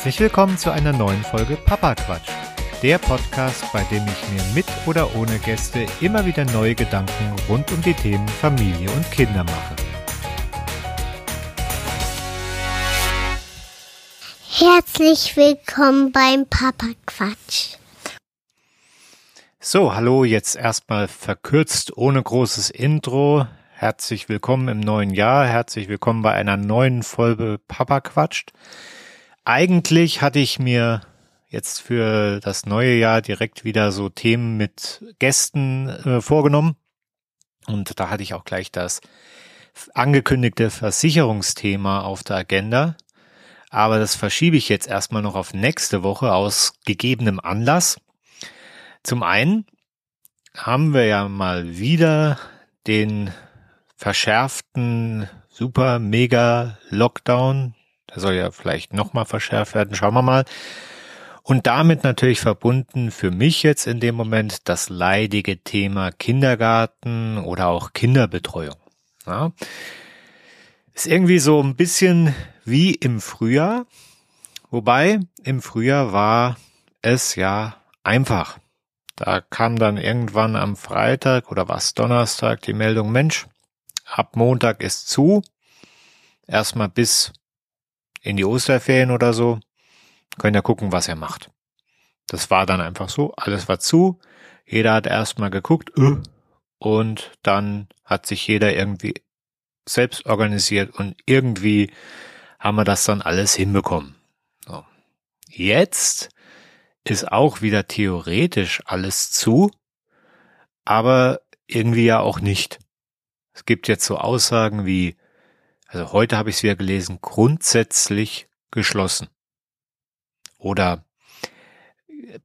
Herzlich willkommen zu einer neuen Folge Papa Quatsch. Der Podcast, bei dem ich mir mit oder ohne Gäste immer wieder neue Gedanken rund um die Themen Familie und Kinder mache. Herzlich willkommen beim Papa Quatsch. So, hallo, jetzt erstmal verkürzt, ohne großes Intro. Herzlich willkommen im neuen Jahr. Herzlich willkommen bei einer neuen Folge Papa Quatscht. Eigentlich hatte ich mir jetzt für das neue Jahr direkt wieder so Themen mit Gästen äh, vorgenommen. Und da hatte ich auch gleich das angekündigte Versicherungsthema auf der Agenda. Aber das verschiebe ich jetzt erstmal noch auf nächste Woche aus gegebenem Anlass. Zum einen haben wir ja mal wieder den verschärften super mega Lockdown der soll ja vielleicht nochmal verschärft werden. Schauen wir mal. Und damit natürlich verbunden für mich jetzt in dem Moment das leidige Thema Kindergarten oder auch Kinderbetreuung. Ja. Ist irgendwie so ein bisschen wie im Frühjahr. Wobei im Frühjahr war es ja einfach. Da kam dann irgendwann am Freitag oder was Donnerstag die Meldung, Mensch, ab Montag ist zu. Erstmal bis in die Osterferien oder so, könnt ihr gucken, was er macht. Das war dann einfach so, alles war zu, jeder hat erstmal geguckt äh, und dann hat sich jeder irgendwie selbst organisiert und irgendwie haben wir das dann alles hinbekommen. So. Jetzt ist auch wieder theoretisch alles zu, aber irgendwie ja auch nicht. Es gibt jetzt so Aussagen wie, also heute habe ich es wieder gelesen, grundsätzlich geschlossen. Oder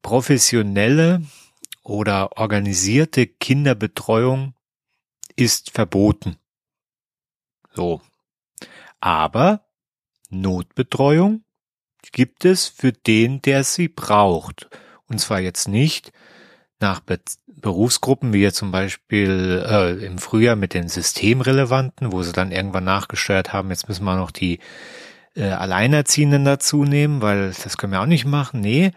professionelle oder organisierte Kinderbetreuung ist verboten. So. Aber Notbetreuung gibt es für den, der sie braucht. Und zwar jetzt nicht nach Be Berufsgruppen, wie jetzt zum Beispiel äh, im Frühjahr mit den Systemrelevanten, wo sie dann irgendwann nachgesteuert haben, jetzt müssen wir noch die äh, Alleinerziehenden dazu nehmen, weil das können wir auch nicht machen. Nee,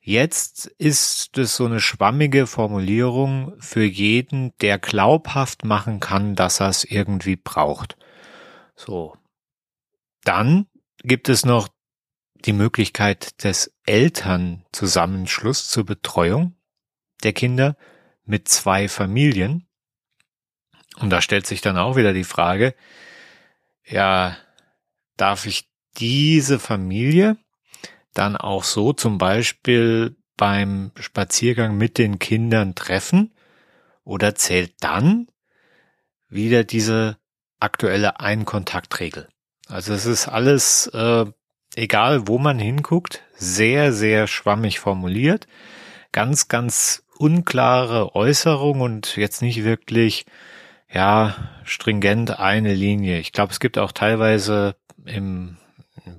jetzt ist es so eine schwammige Formulierung für jeden, der glaubhaft machen kann, dass er es irgendwie braucht. So. Dann gibt es noch die Möglichkeit des Elternzusammenschluss zur Betreuung der Kinder mit zwei Familien. Und da stellt sich dann auch wieder die Frage, ja, darf ich diese Familie dann auch so zum Beispiel beim Spaziergang mit den Kindern treffen? Oder zählt dann wieder diese aktuelle Einkontaktregel? Also es ist alles, äh, egal wo man hinguckt, sehr, sehr schwammig formuliert. Ganz, ganz unklare Äußerung und jetzt nicht wirklich, ja, stringent eine Linie. Ich glaube, es gibt auch teilweise im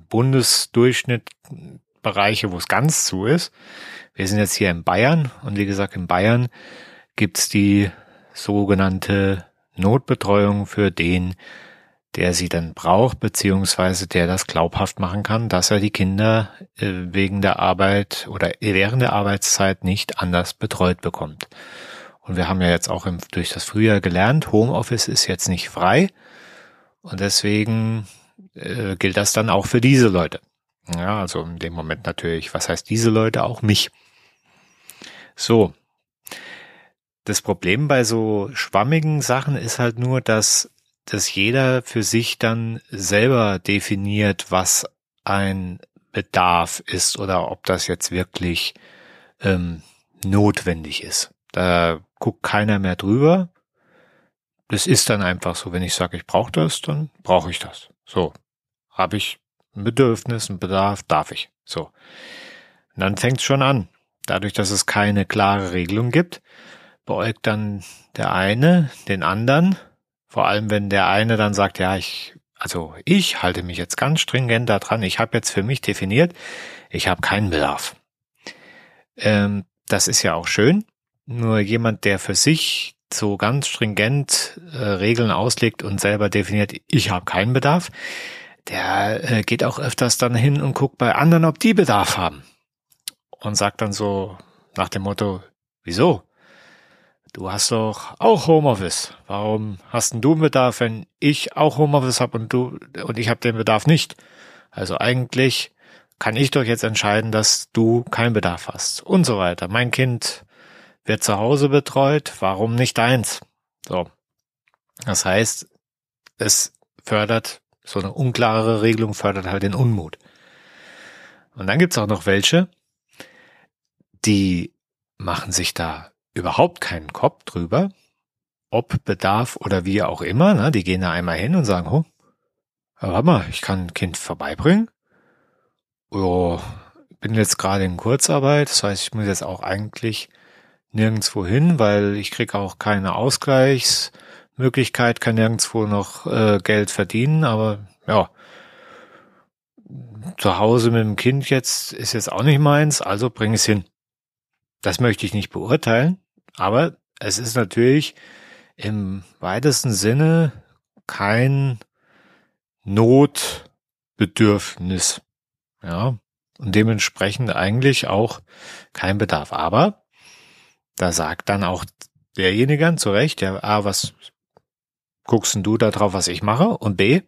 Bundesdurchschnitt Bereiche, wo es ganz zu ist. Wir sind jetzt hier in Bayern und wie gesagt, in Bayern gibt's die sogenannte Notbetreuung für den, der sie dann braucht, beziehungsweise der das glaubhaft machen kann, dass er die Kinder äh, wegen der Arbeit oder während der Arbeitszeit nicht anders betreut bekommt. Und wir haben ja jetzt auch im, durch das Frühjahr gelernt, Homeoffice ist jetzt nicht frei und deswegen äh, gilt das dann auch für diese Leute. Ja, also in dem Moment natürlich, was heißt diese Leute? Auch mich. So. Das Problem bei so schwammigen Sachen ist halt nur, dass dass jeder für sich dann selber definiert, was ein Bedarf ist oder ob das jetzt wirklich ähm, notwendig ist. Da guckt keiner mehr drüber. Das ist dann einfach so, wenn ich sage, ich brauche das, dann brauche ich das. So, habe ich ein Bedürfnis, ein Bedarf, darf ich. So. Und dann fängt es schon an. Dadurch, dass es keine klare Regelung gibt, beäugt dann der eine den anderen vor allem, wenn der eine dann sagt, ja, ich, also ich halte mich jetzt ganz stringent daran, ich habe jetzt für mich definiert, ich habe keinen Bedarf. Ähm, das ist ja auch schön. Nur jemand, der für sich so ganz stringent äh, Regeln auslegt und selber definiert, ich habe keinen Bedarf, der äh, geht auch öfters dann hin und guckt bei anderen, ob die Bedarf haben. Und sagt dann so nach dem Motto, wieso? Du hast doch auch Homeoffice. Warum hast denn du einen Bedarf, wenn ich auch Homeoffice habe und du und ich habe den Bedarf nicht? Also eigentlich kann ich doch jetzt entscheiden, dass du keinen Bedarf hast und so weiter. Mein Kind wird zu Hause betreut, warum nicht deins? So. Das heißt, es fördert so eine unklare Regelung fördert halt den Unmut. Und dann gibt's auch noch welche, die machen sich da überhaupt keinen Kopf drüber, ob Bedarf oder wie auch immer. Ne? Die gehen da einmal hin und sagen, oh, warte mal, ich kann ein Kind vorbeibringen. Oh, bin jetzt gerade in Kurzarbeit, das heißt, ich muss jetzt auch eigentlich nirgendwo hin, weil ich krieg auch keine Ausgleichs Möglichkeit, kann nirgendwo noch äh, Geld verdienen, aber ja, zu Hause mit dem Kind jetzt ist jetzt auch nicht meins, also bring es hin. Das möchte ich nicht beurteilen, aber es ist natürlich im weitesten Sinne kein Notbedürfnis. Ja, und dementsprechend eigentlich auch kein Bedarf. Aber da sagt dann auch derjenige zu Recht, ja, A, was guckst denn du da drauf, was ich mache? Und B,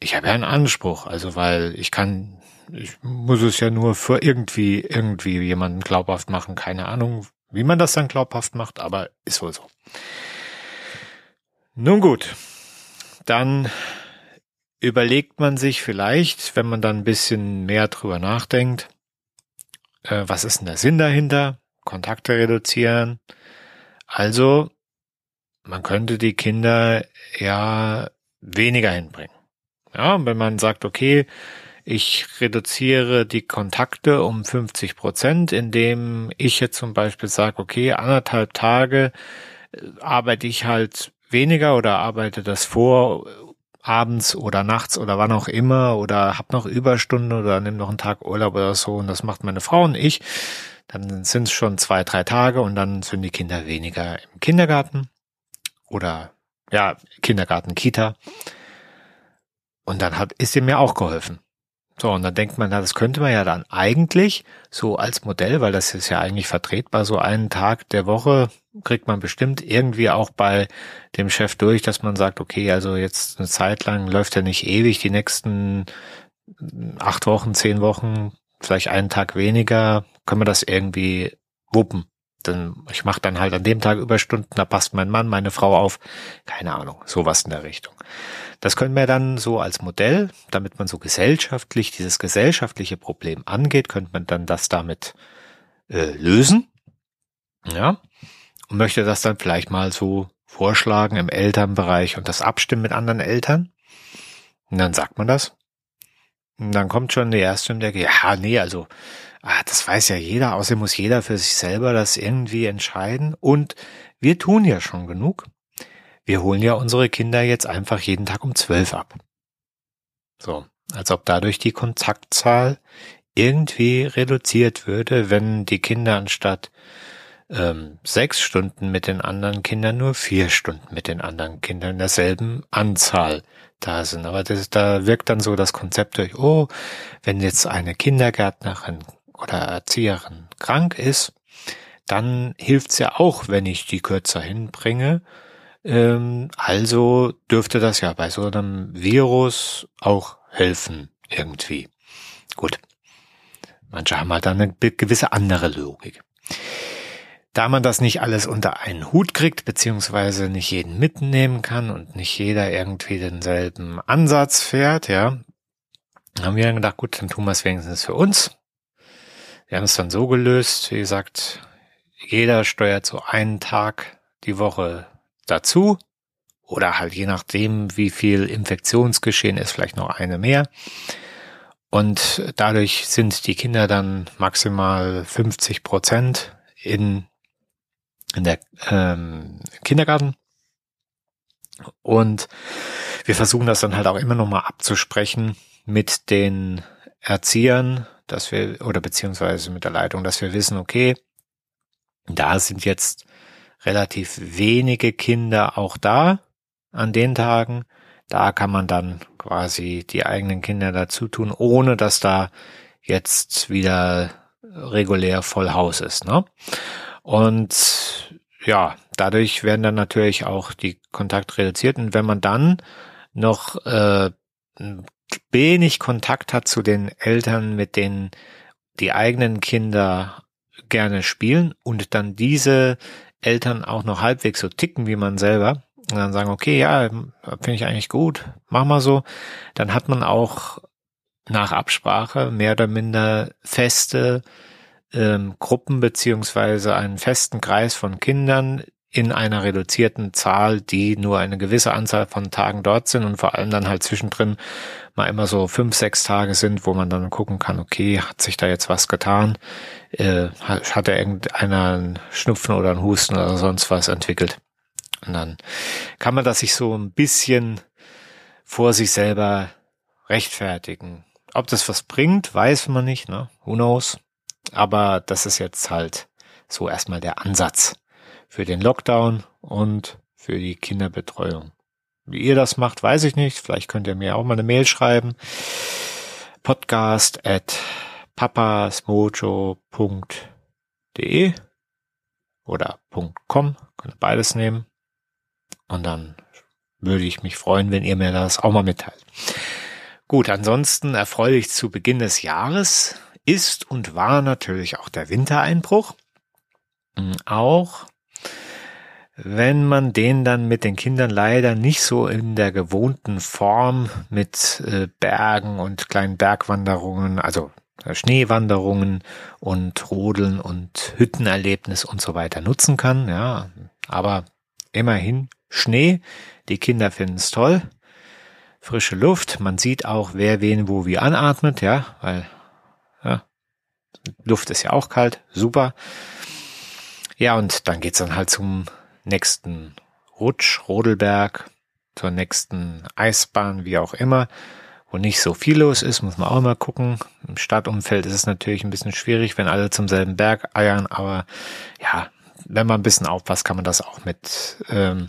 ich habe ja einen Anspruch, also weil ich kann, ich muss es ja nur für irgendwie, irgendwie jemanden glaubhaft machen, keine Ahnung, wie man das dann glaubhaft macht, aber ist wohl so. Nun gut, dann überlegt man sich vielleicht, wenn man dann ein bisschen mehr drüber nachdenkt, äh, was ist denn der Sinn dahinter? Kontakte reduzieren. Also man könnte die Kinder ja weniger hinbringen. Ja, wenn man sagt, okay, ich reduziere die Kontakte um 50 Prozent, indem ich jetzt zum Beispiel sage, okay, anderthalb Tage äh, arbeite ich halt weniger oder arbeite das vor abends oder nachts oder wann auch immer oder hab noch Überstunden oder nimm noch einen Tag Urlaub oder so und das macht meine Frau und ich, dann sind es schon zwei, drei Tage und dann sind die Kinder weniger im Kindergarten oder ja, Kindergarten, Kita. Und dann hat, ist ihm ja auch geholfen. So, und dann denkt man, na, das könnte man ja dann eigentlich so als Modell, weil das ist ja eigentlich vertretbar, so einen Tag der Woche kriegt man bestimmt irgendwie auch bei dem Chef durch, dass man sagt, okay, also jetzt eine Zeit lang läuft er nicht ewig, die nächsten acht Wochen, zehn Wochen, vielleicht einen Tag weniger, können wir das irgendwie wuppen dann, ich mache dann halt an dem Tag Überstunden, da passt mein Mann, meine Frau auf. Keine Ahnung, sowas in der Richtung. Das können wir dann so als Modell, damit man so gesellschaftlich, dieses gesellschaftliche Problem angeht, könnte man dann das damit äh, lösen. Ja. Und möchte das dann vielleicht mal so vorschlagen im Elternbereich und das abstimmen mit anderen Eltern. Und dann sagt man das. Und dann kommt schon die erste und der, ja, nee, also ah, das weiß ja jeder, außerdem muss jeder für sich selber das irgendwie entscheiden. Und wir tun ja schon genug. Wir holen ja unsere Kinder jetzt einfach jeden Tag um zwölf ab. So, als ob dadurch die Kontaktzahl irgendwie reduziert würde, wenn die Kinder anstatt ähm, sechs Stunden mit den anderen Kindern nur vier Stunden mit den anderen Kindern derselben Anzahl da sind. Aber das, da wirkt dann so das Konzept durch, oh, wenn jetzt eine Kindergärtnerin oder Erzieherin krank ist, dann hilft's ja auch, wenn ich die kürzer hinbringe. Ähm, also dürfte das ja bei so einem Virus auch helfen irgendwie. Gut. Manche haben halt dann eine gewisse andere Logik. Da man das nicht alles unter einen Hut kriegt, beziehungsweise nicht jeden mitnehmen kann und nicht jeder irgendwie denselben Ansatz fährt, ja, haben wir dann gedacht, gut, dann tun wir es wenigstens für uns. Wir haben es dann so gelöst, wie gesagt, jeder steuert so einen Tag die Woche dazu oder halt je nachdem, wie viel Infektionsgeschehen ist, vielleicht noch eine mehr. Und dadurch sind die Kinder dann maximal 50 Prozent in, in der ähm, Kindergarten. Und wir versuchen das dann halt auch immer noch mal abzusprechen mit den Erziehern, dass wir, oder beziehungsweise mit der Leitung, dass wir wissen, okay, da sind jetzt relativ wenige Kinder auch da an den Tagen. Da kann man dann quasi die eigenen Kinder dazu tun, ohne dass da jetzt wieder regulär voll Haus ist. Ne? Und ja, dadurch werden dann natürlich auch die Kontakte reduziert. Und wenn man dann noch äh, wenig Kontakt hat zu den Eltern, mit denen die eigenen Kinder gerne spielen und dann diese Eltern auch noch halbwegs so ticken wie man selber und dann sagen, okay, ja, finde ich eigentlich gut, mach mal so, dann hat man auch nach Absprache mehr oder minder feste ähm, Gruppen beziehungsweise einen festen Kreis von Kindern, in einer reduzierten Zahl, die nur eine gewisse Anzahl von Tagen dort sind und vor allem dann halt zwischendrin mal immer so fünf, sechs Tage sind, wo man dann gucken kann, okay, hat sich da jetzt was getan? Äh, hat er irgendeiner einen Schnupfen oder einen Husten oder sonst was entwickelt? Und dann kann man das sich so ein bisschen vor sich selber rechtfertigen. Ob das was bringt, weiß man nicht, ne? Who knows? Aber das ist jetzt halt so erstmal der Ansatz für den Lockdown und für die Kinderbetreuung. Wie ihr das macht, weiß ich nicht. Vielleicht könnt ihr mir auch mal eine Mail schreiben. Podcast at papasmojo.de oder .com. Könnt ihr beides nehmen. Und dann würde ich mich freuen, wenn ihr mir das auch mal mitteilt. Gut, ansonsten erfreulich zu Beginn des Jahres ist und war natürlich auch der Wintereinbruch. Auch wenn man den dann mit den Kindern leider nicht so in der gewohnten Form mit äh, Bergen und kleinen Bergwanderungen, also Schneewanderungen und Rodeln und Hüttenerlebnis und so weiter nutzen kann, ja, aber immerhin Schnee, die Kinder finden es toll, frische Luft, man sieht auch, wer wen wo wie anatmet, ja, weil ja, Luft ist ja auch kalt, super. Ja, und dann geht's dann halt zum nächsten Rutsch, Rodelberg, zur nächsten Eisbahn, wie auch immer, wo nicht so viel los ist, muss man auch immer gucken. Im Stadtumfeld ist es natürlich ein bisschen schwierig, wenn alle zum selben Berg eiern, aber ja, wenn man ein bisschen aufpasst, kann man das auch mit ähm,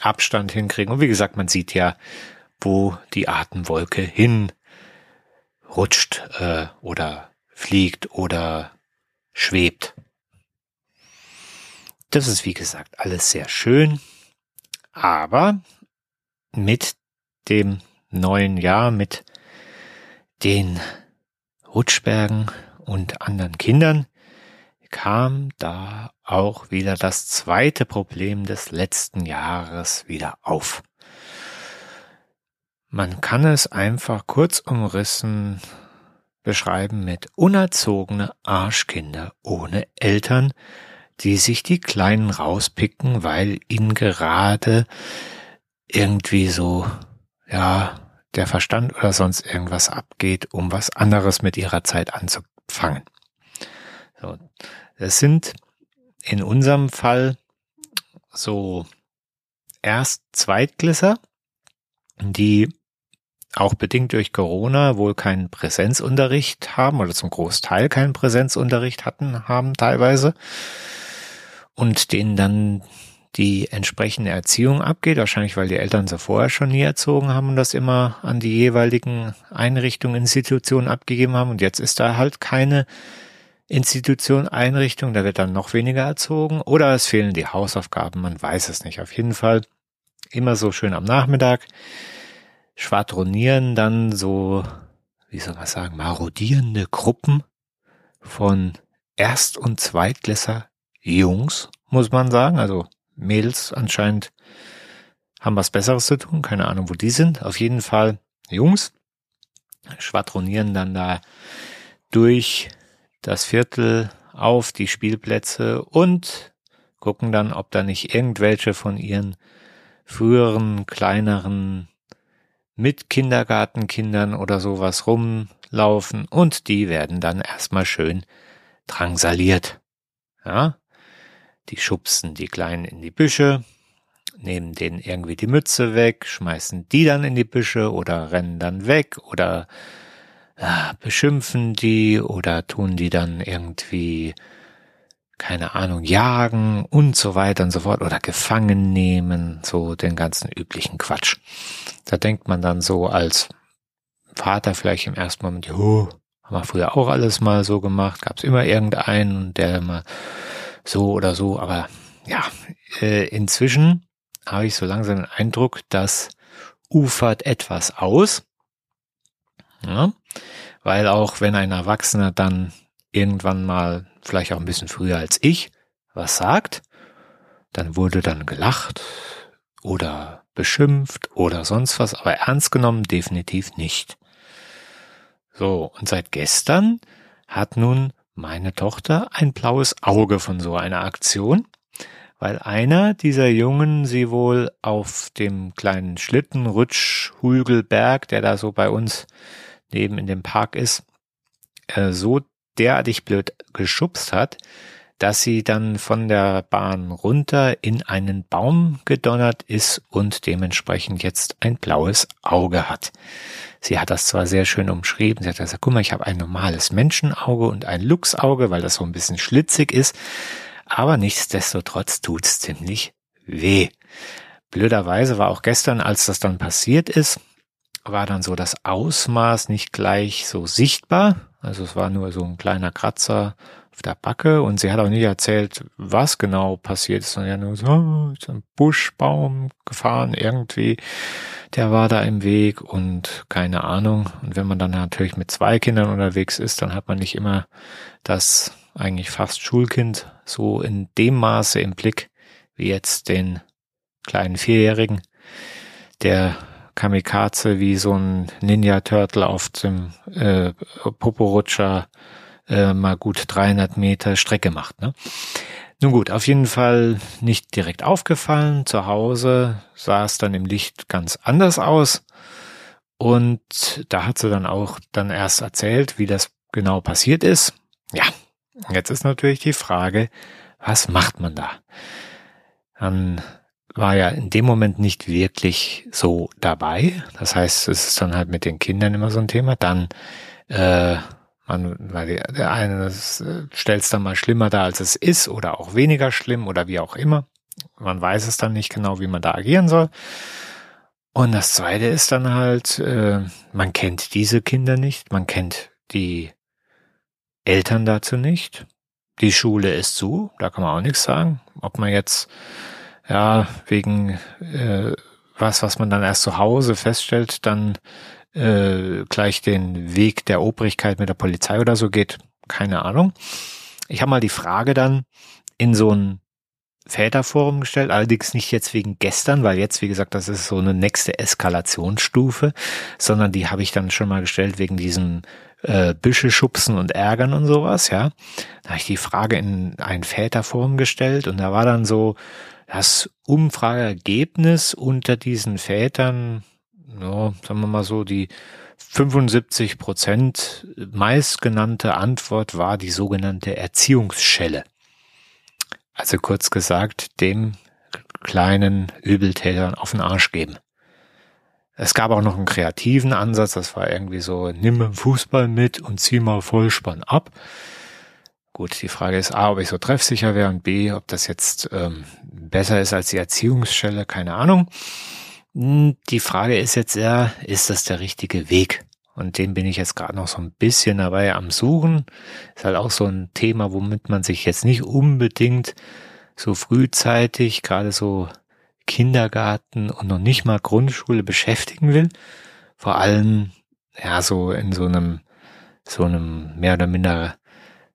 Abstand hinkriegen. Und wie gesagt, man sieht ja, wo die Atemwolke hin rutscht äh, oder fliegt oder schwebt. Das ist wie gesagt alles sehr schön, aber mit dem neuen Jahr, mit den Rutschbergen und anderen Kindern kam da auch wieder das zweite Problem des letzten Jahres wieder auf. Man kann es einfach kurz umrissen beschreiben mit unerzogene Arschkinder ohne Eltern, die sich die Kleinen rauspicken, weil ihnen gerade irgendwie so, ja, der Verstand oder sonst irgendwas abgeht, um was anderes mit ihrer Zeit anzufangen. So, das sind in unserem Fall so erst Zweitklässer, die auch bedingt durch Corona wohl keinen Präsenzunterricht haben oder zum Großteil keinen Präsenzunterricht hatten, haben teilweise und denen dann die entsprechende Erziehung abgeht, wahrscheinlich weil die Eltern sie vorher schon nie erzogen haben und das immer an die jeweiligen Einrichtungen, Institutionen abgegeben haben und jetzt ist da halt keine Institution, Einrichtung, da wird dann noch weniger erzogen oder es fehlen die Hausaufgaben, man weiß es nicht. Auf jeden Fall immer so schön am Nachmittag schwadronieren dann so, wie soll man sagen, marodierende Gruppen von Erst- und Zweitklässer Jungs, muss man sagen. Also Mädels anscheinend haben was Besseres zu tun. Keine Ahnung, wo die sind. Auf jeden Fall Jungs schwadronieren dann da durch das Viertel auf die Spielplätze und gucken dann, ob da nicht irgendwelche von ihren früheren, kleineren mit Kindergartenkindern oder sowas rumlaufen und die werden dann erstmal schön drangsaliert. Ja, die schubsen die Kleinen in die Büsche, nehmen denen irgendwie die Mütze weg, schmeißen die dann in die Büsche oder rennen dann weg oder äh, beschimpfen die oder tun die dann irgendwie keine Ahnung, jagen und so weiter und so fort oder gefangen nehmen, so den ganzen üblichen Quatsch. Da denkt man dann so als Vater vielleicht im ersten Moment, jo, haben wir früher auch alles mal so gemacht, gab es immer irgendeinen, der mal so oder so, aber ja, äh, inzwischen habe ich so langsam den Eindruck, das ufert etwas aus. Ja, weil auch wenn ein Erwachsener dann irgendwann mal, vielleicht auch ein bisschen früher als ich, was sagt, dann wurde dann gelacht oder beschimpft oder sonst was, aber ernst genommen definitiv nicht. So, und seit gestern hat nun meine Tochter ein blaues Auge von so einer Aktion, weil einer dieser Jungen sie wohl auf dem kleinen Schlitten, Rutsch, Hulgelberg, der da so bei uns neben in dem Park ist, äh, so derartig blöd geschubst hat, dass sie dann von der Bahn runter in einen Baum gedonnert ist und dementsprechend jetzt ein blaues Auge hat. Sie hat das zwar sehr schön umschrieben, sie hat gesagt, guck mal, ich habe ein normales Menschenauge und ein Luchsauge, weil das so ein bisschen schlitzig ist, aber nichtsdestotrotz tut's ziemlich weh. Blöderweise war auch gestern, als das dann passiert ist, war dann so das Ausmaß nicht gleich so sichtbar. Also es war nur so ein kleiner Kratzer auf der Backe und sie hat auch nicht erzählt, was genau passiert ist, sondern ja nur so, oh, ist ein Buschbaum gefahren irgendwie, der war da im Weg und keine Ahnung. Und wenn man dann natürlich mit zwei Kindern unterwegs ist, dann hat man nicht immer das eigentlich fast Schulkind so in dem Maße im Blick wie jetzt den kleinen Vierjährigen, der Kamikaze wie so ein Ninja Turtle auf dem äh, Poporutscher äh, mal gut 300 Meter Strecke macht. Ne? Nun gut, auf jeden Fall nicht direkt aufgefallen. Zu Hause sah es dann im Licht ganz anders aus. Und da hat sie dann auch dann erst erzählt, wie das genau passiert ist. Ja, jetzt ist natürlich die Frage, was macht man da? Dann war ja in dem Moment nicht wirklich so dabei. Das heißt, es ist dann halt mit den Kindern immer so ein Thema. Dann, äh, man, weil der eine äh, stellt es dann mal schlimmer dar, als es ist, oder auch weniger schlimm oder wie auch immer. Man weiß es dann nicht genau, wie man da agieren soll. Und das zweite ist dann halt, äh, man kennt diese Kinder nicht, man kennt die Eltern dazu nicht. Die Schule ist zu, da kann man auch nichts sagen. Ob man jetzt ja, wegen äh, was, was man dann erst zu Hause feststellt, dann äh, gleich den Weg der Obrigkeit mit der Polizei oder so geht, keine Ahnung. Ich habe mal die Frage dann in so ein Väterforum gestellt, allerdings nicht jetzt wegen gestern, weil jetzt, wie gesagt, das ist so eine nächste Eskalationsstufe, sondern die habe ich dann schon mal gestellt wegen diesem äh, Büsche schubsen und ärgern und sowas, ja. Da habe ich die Frage in ein Väterforum gestellt und da war dann so, das Umfrageergebnis unter diesen Vätern, ja, sagen wir mal so, die 75 Prozent meistgenannte Antwort war die sogenannte Erziehungsschelle. Also kurz gesagt, dem kleinen Übeltätern auf den Arsch geben. Es gab auch noch einen kreativen Ansatz, das war irgendwie so, nimm Fußball mit und zieh mal Vollspann ab. Gut, die Frage ist A, ob ich so treffsicher wäre und B, ob das jetzt ähm, besser ist als die Erziehungsstelle, keine Ahnung. Hm, die Frage ist jetzt eher, ist das der richtige Weg? Und den bin ich jetzt gerade noch so ein bisschen dabei am Suchen. Ist halt auch so ein Thema, womit man sich jetzt nicht unbedingt so frühzeitig, gerade so Kindergarten und noch nicht mal Grundschule beschäftigen will. Vor allem, ja, so in so einem, so einem mehr oder minder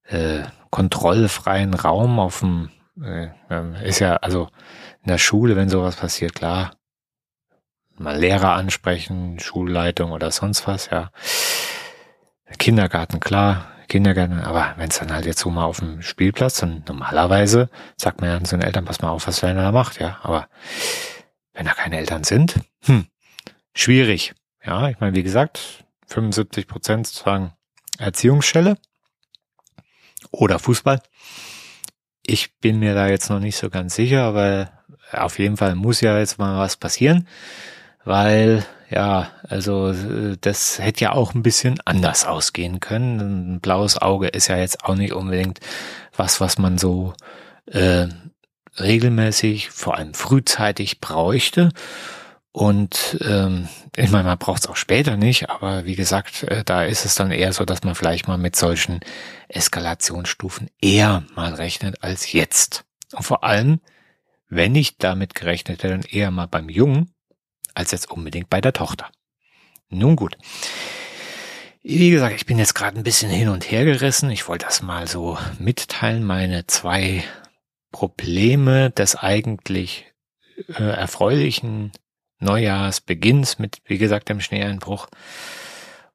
äh, kontrollfreien Raum auf dem, äh, ist ja, also in der Schule, wenn sowas passiert, klar, mal Lehrer ansprechen, Schulleitung oder sonst was, ja. Kindergarten, klar, Kindergarten, aber wenn es dann halt jetzt so mal auf dem Spielplatz, dann normalerweise sagt man ja zu den Eltern, pass mal auf, was deiner da macht, ja. Aber wenn da keine Eltern sind, hm, schwierig. Ja, ich meine, wie gesagt, 75 Prozent sagen Erziehungsstelle oder Fußball. Ich bin mir da jetzt noch nicht so ganz sicher, aber auf jeden Fall muss ja jetzt mal was passieren, weil ja, also das hätte ja auch ein bisschen anders ausgehen können. Ein blaues Auge ist ja jetzt auch nicht unbedingt was, was man so äh, regelmäßig, vor allem frühzeitig bräuchte. Und ähm, ich meine, man braucht es auch später nicht, aber wie gesagt, äh, da ist es dann eher so, dass man vielleicht mal mit solchen Eskalationsstufen eher mal rechnet als jetzt. Und vor allem, wenn ich damit gerechnet hätte, dann eher mal beim Jungen als jetzt unbedingt bei der Tochter. Nun gut. Wie gesagt, ich bin jetzt gerade ein bisschen hin und her gerissen. Ich wollte das mal so mitteilen, meine zwei Probleme des eigentlich äh, erfreulichen Neujahrsbeginns mit, wie gesagt, dem Schneeeinbruch.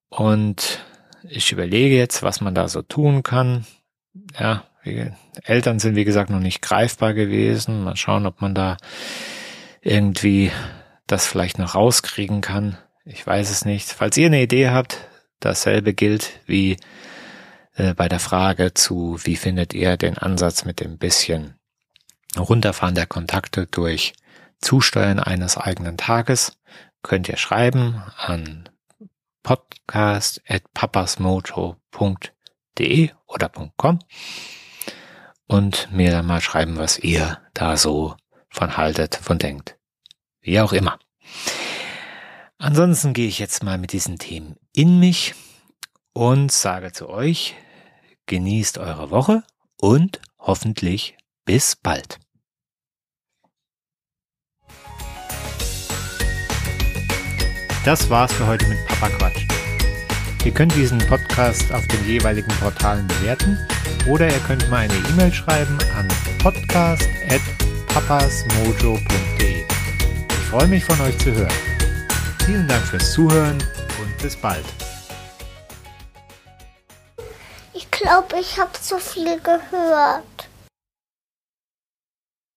Und ich überlege jetzt, was man da so tun kann. Ja, Eltern sind, wie gesagt, noch nicht greifbar gewesen. Mal schauen, ob man da irgendwie das vielleicht noch rauskriegen kann. Ich weiß es nicht. Falls ihr eine Idee habt, dasselbe gilt wie äh, bei der Frage zu, wie findet ihr den Ansatz mit dem bisschen Runterfahren der Kontakte durch Zusteuern eines eigenen Tages, könnt ihr schreiben an podcast at papasmojo.de oder .com und mir dann mal schreiben, was ihr da so von haltet, von denkt. Wie auch immer. Ansonsten gehe ich jetzt mal mit diesen Themen in mich und sage zu euch, genießt eure Woche und hoffentlich bis bald. Das war's für heute mit Papa Quatsch. Ihr könnt diesen Podcast auf den jeweiligen Portalen bewerten oder ihr könnt mir eine E-Mail schreiben an podcast.papasmojo.de. Freue mich von euch zu hören. Vielen Dank fürs Zuhören und bis bald. Ich glaube, ich habe zu viel gehört.